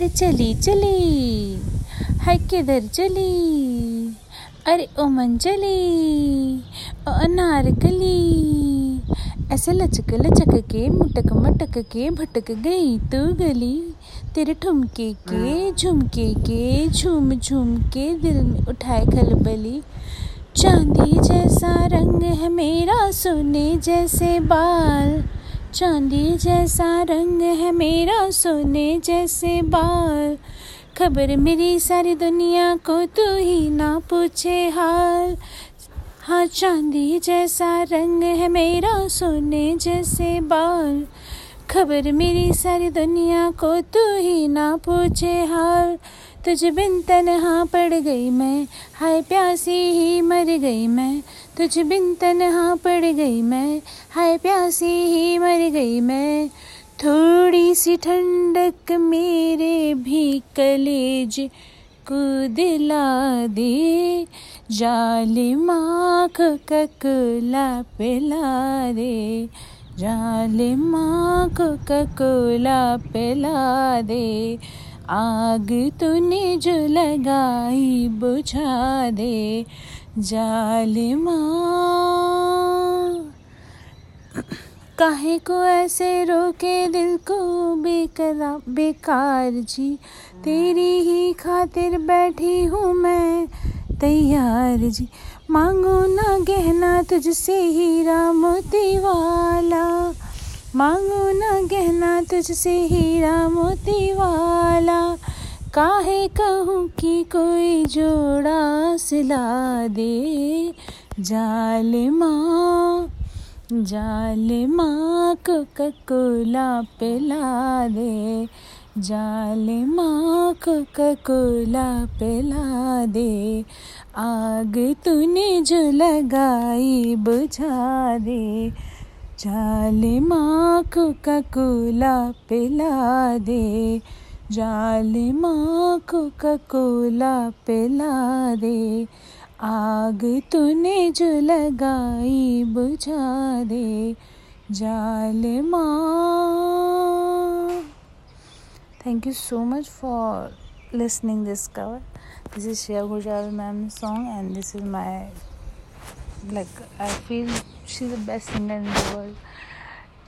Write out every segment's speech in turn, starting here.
अरे चली चली। है किधर चली? अरे ओ मंजली ओ अनारकली ऐसे लचक लचक के मुटक मटक के भटक गई तू गली। तेरे ठुमके के झुमके के झूम झूम के दिल में उठाए खलबली चांदी जैसा रंग है मेरा सोने जैसे बाल। चांदी जैसा रंग है मेरा, सोने जैसे बाल। खबर मेरी सारी दुनिया को तू ही ना पूछे हाल। हाँ चांदी जैसा रंग है मेरा, सोने जैसे बाल। खबर मेरी सारी दुनिया को तू ही ना पूछे हाल। तुझ बिन तनहा पड़ गई मैं, हाय प्यासी ही मर गई मैं। तुझ बिन तनहा पड़ गई मैं, हाय प्यासी ही मर गई मैं। थोड़ी सी ठंडक मेरे भी कलेज को दिला दे, जाल माख ककुला पिला दे, जाल माख ककुला पिला दे। आग तूने जो लगाई बुझा दे जालिमा। काहे को ऐसे रोके दिल को बेकरा, बेकार जी? तेरी ही खातिर बैठी हूँ मैं तैयार जी। मांगो ना गहना तुझसे हीरा मोती वाला मांगो ना गहना तुझसे हीरा मोती वाला काहे कहूँ कि कोई जोड़ा सिला दे? जाल माँ जाल माँ को पिला दे। जाल माँ को पिला दे। आग तूने जो लगाई बुझा दे। जाल माँ को पिला दे। जाल माँ को ककोला पिला दे आग तूने जो लगाई बुझा दे जाल माँ thank you so much for this cover this is Shreya Ghoshal ma'am's song and this is my like I feel she's the best singer in the world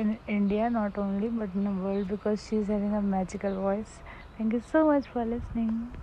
in India not only but in the world because she's having a magical voice. Thank you so much for listening.